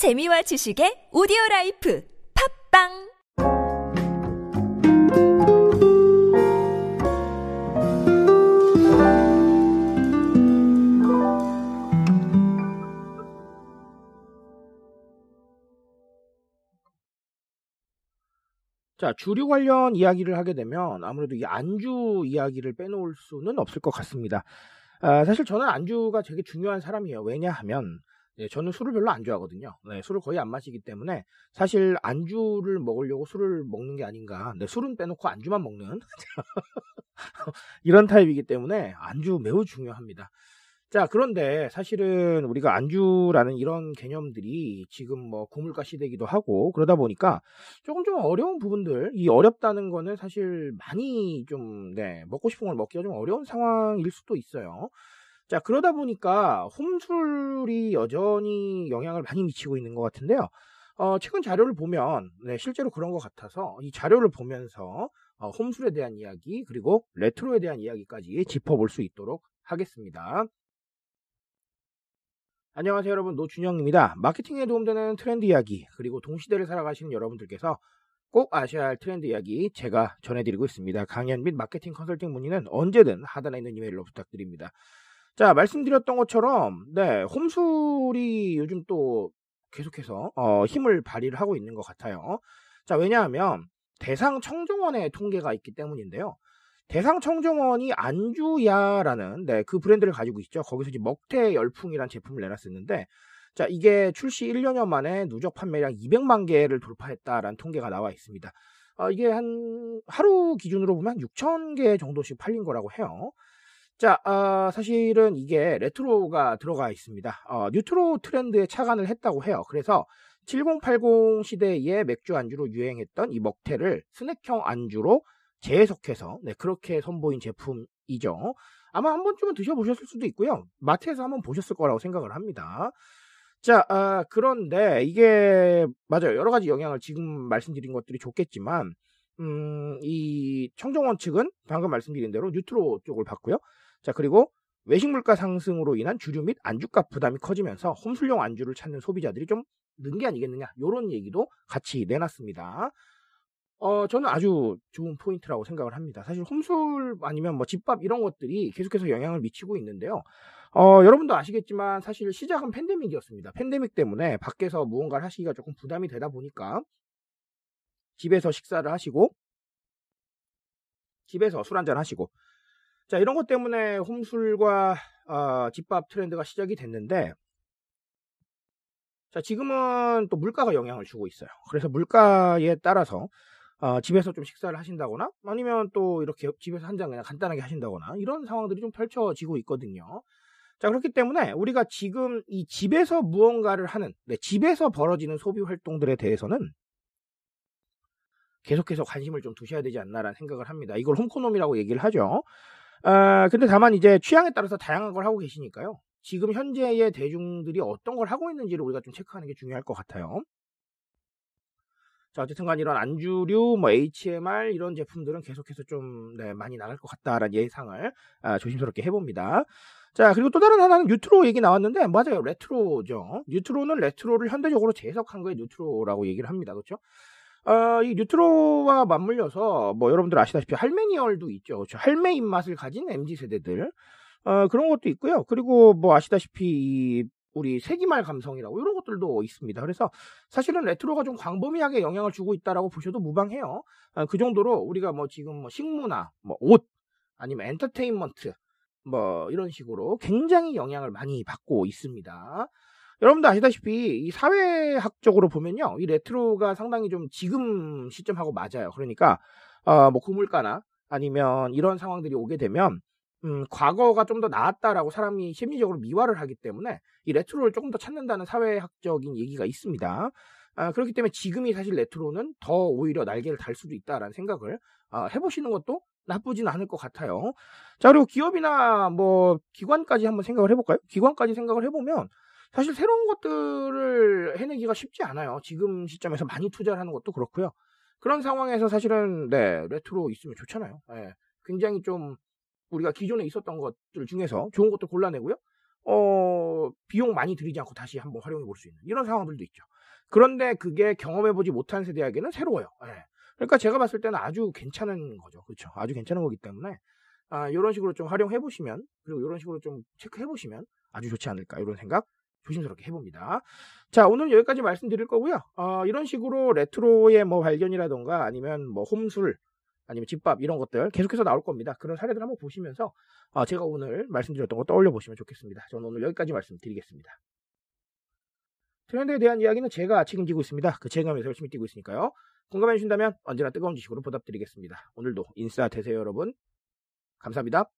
재미와 지식의 오디오 라이프 팟빵 자, 주류 관련 이야기를 하게 되면 아무래도 이 안주 이야기를 빼놓을 수는 없을 것 같습니다. 아, 사실 저는 안주가 되게 중요한 사람이에요. 왜냐하면 네, 저는 술을 별로 안 좋아하거든요. 네, 술을 거의 안 마시기 때문에 사실 안주를 먹으려고 술을 먹는 게 아닌가. 네, 술은 빼놓고 안주만 먹는 이런 타입이기 때문에 안주 매우 중요합니다. 자, 그런데 사실은 우리가 안주라는 이런 개념들이 지금 뭐 고물가 시대이기도 하고 그러다 보니까 조금 좀 어려운 부분들, 이 어렵다는 거는 사실 많이 좀, 네, 먹고 싶은 걸 먹기가 좀 어려운 상황일 수도 있어요. 자, 그러다 보니까 홈술이 여전히 영향을 많이 미치고 있는 것 같은데요. 어, 최근 자료를 보면, 네, 실제로 그런 것 같아서 이 자료를 보면서 어, 홈술에 대한 이야기, 그리고 레트로에 대한 이야기까지 짚어볼 수 있도록 하겠습니다. 안녕하세요 여러분 노준영입니다. 마케팅에 도움되는 트렌드 이야기 그리고 동시대를 살아가시는 여러분들께서 꼭 아셔야 할 트렌드 이야기 제가 전해드리고 있습니다. 강연 및 마케팅 컨설팅 문의는 언제든 하단에 있는 이메일로 부탁드립니다. 자 말씀드렸던 것처럼 네 홈술이 요즘 또 계속해서 어, 힘을 발휘를 하고 있는 것 같아요. 자 왜냐하면 대상 청정원의 통계가 있기 때문인데요. 대상 청정원이 안주야라는 네, 그 브랜드를 가지고 있죠. 거기서 이제 먹태 열풍이라는 제품을 내놨었는데 자 이게 출시 1년여 만에 누적 판매량 200만 개를 돌파했다라는 통계가 나와 있습니다. 어, 이게 한 하루 기준으로 보면 6천 개 정도씩 팔린 거라고 해요. 자, 어, 사실은 이게 레트로가 들어가 있습니다. 어, 뉴트로 트렌드에 착안을 했다고 해요. 그래서 7080 시대의 맥주 안주로 유행했던 이 먹태를 스낵형 안주로 재해석해서 네, 그렇게 선보인 제품이죠. 아마 한 번쯤은 드셔보셨을 수도 있고요. 마트에서 한번 보셨을 거라고 생각을 합니다. 자, 아, 그런데 이게 맞아요. 여러 가지 영향을 지금 말씀드린 것들이 좋겠지만, 음, 이 청정원 측은 방금 말씀드린 대로 뉴트로 쪽을 봤고요. 자, 그리고 외식 물가 상승으로 인한 주류 및 안주값 부담이 커지면서 홈술용 안주를 찾는 소비자들이 좀 는 게 아니겠느냐. 이런 얘기도 같이 내놨습니다. 어, 저는 아주 좋은 포인트라고 생각을 합니다. 사실 홈술 아니면 뭐 집밥 이런 것들이 계속해서 영향을 미치고 있는데요. 어, 여러분도 아시겠지만 사실 시작은 팬데믹이었습니다. 팬데믹 때문에 밖에서 무언가를 하시기가 조금 부담이 되다 보니까 집에서 식사를 하시고 집에서 술 한잔 하시고 자 이런 것 때문에 홈술과 어, 집밥 트렌드가 시작이 됐는데 자 지금은 또 물가가 영향을 주고 있어요. 그래서 물가에 따라서 어, 집에서 좀 식사를 하신다거나 아니면 또 이렇게 집에서 한 잔 그냥 간단하게 하신다거나 이런 상황들이 좀 펼쳐지고 있거든요. 자 그렇기 때문에 우리가 지금 이 집에서 무언가를 하는 네, 집에서 벌어지는 소비 활동들에 대해서는 계속해서 관심을 좀 두셔야 되지 않나라는 생각을 합니다. 이걸 홈코노미라고 얘기를 하죠. 아, 근데 다만 이제 취향에 따라서 다양한 걸 하고 계시니까요. 지금 현재의 대중들이 어떤 걸 하고 있는지를 우리가 좀 체크하는 게 중요할 것 같아요. 자, 어쨌든 간 이런 안주류, 뭐 HMR 이런 제품들은 계속해서 좀 네, 많이 나갈 것 같다라는 예상을 아, 조심스럽게 해봅니다. 자, 그리고 또 다른 하나는 뉴트로 얘기 나왔는데 맞아요. 레트로죠. 뉴트로는 레트로를 현대적으로 재해석한 거에 뉴트로라고 얘기를 합니다. 그렇죠? 어, 이 뉴트로와 맞물려서 뭐 여러분들 아시다시피 할메니얼도 있죠. 그렇죠? 할매 입맛을 가진 MZ 세대들 어, 그런 것도 있고요. 그리고 뭐 아시다시피 우리 세기말 감성이라고 이런 것들도 있습니다. 그래서 사실은 레트로가 좀 광범위하게 영향을 주고 있다라고 보셔도 무방해요. 아, 그 정도로 우리가 뭐 지금 뭐 식문화, 뭐 옷, 아니면 엔터테인먼트, 뭐 이런 식으로 굉장히 영향을 많이 받고 있습니다. 여러분도 아시다시피 이 사회학적으로 보면요, 이 레트로가 상당히 좀 지금 시점하고 맞아요. 그러니까 어, 뭐 고물가나 아니면 이런 상황들이 오게 되면 음, 과거가 좀 더 나았다라고 사람이 심리적으로 미화를 하기 때문에 이 레트로를 조금 더 찾는다는 사회학적인 얘기가 있습니다. 아, 그렇기 때문에 지금이 사실 레트로는 더 오히려 날개를 달 수도 있다라는 생각을 아, 해보시는 것도 나쁘진 않을 것 같아요. 자, 그리고 기업이나 뭐 기관까지 한번 생각을 해볼까요? 기관까지 생각을 해보면 사실 새로운 것들을 해내기가 쉽지 않아요. 지금 시점에서 많이 투자를 하는 것도 그렇고요. 그런 상황에서 사실은 네 레트로 있으면 좋잖아요. 네, 굉장히 좀 우리가 기존에 있었던 것들 중에서 좋은 것들 골라내고요. 어, 비용 많이 들이지 않고 다시 한번 활용해 볼 수 있는 이런 상황들도 있죠. 그런데 그게 경험해보지 못한 세대에게는 새로워요. 예. 그러니까 제가 봤을 때는 아주 괜찮은 거죠. 그렇죠. 아주 괜찮은 거기 때문에 아, 이런 식으로 좀 활용해 보시면 그리고 이런 식으로 좀 체크해 보시면 아주 좋지 않을까 이런 생각 조심스럽게 해봅니다. 자 오늘 여기까지 말씀드릴 거고요. 어, 이런 식으로 레트로의 뭐 발견이라던가 아니면 뭐 홈술 아니면 집밥 이런 것들 계속해서 나올 겁니다. 그런 사례들 한번 보시면서 어, 제가 오늘 말씀드렸던 거 떠올려 보시면 좋겠습니다. 저는 오늘 여기까지 말씀드리겠습니다. 트렌드에 대한 이야기는 제가 책임지고 있습니다. 그 책임감에서 열심히 뛰고 있으니까요. 공감해 주신다면 언제나 뜨거운 지식으로 보답드리겠습니다. 오늘도 인싸 되세요 여러분. 감사합니다.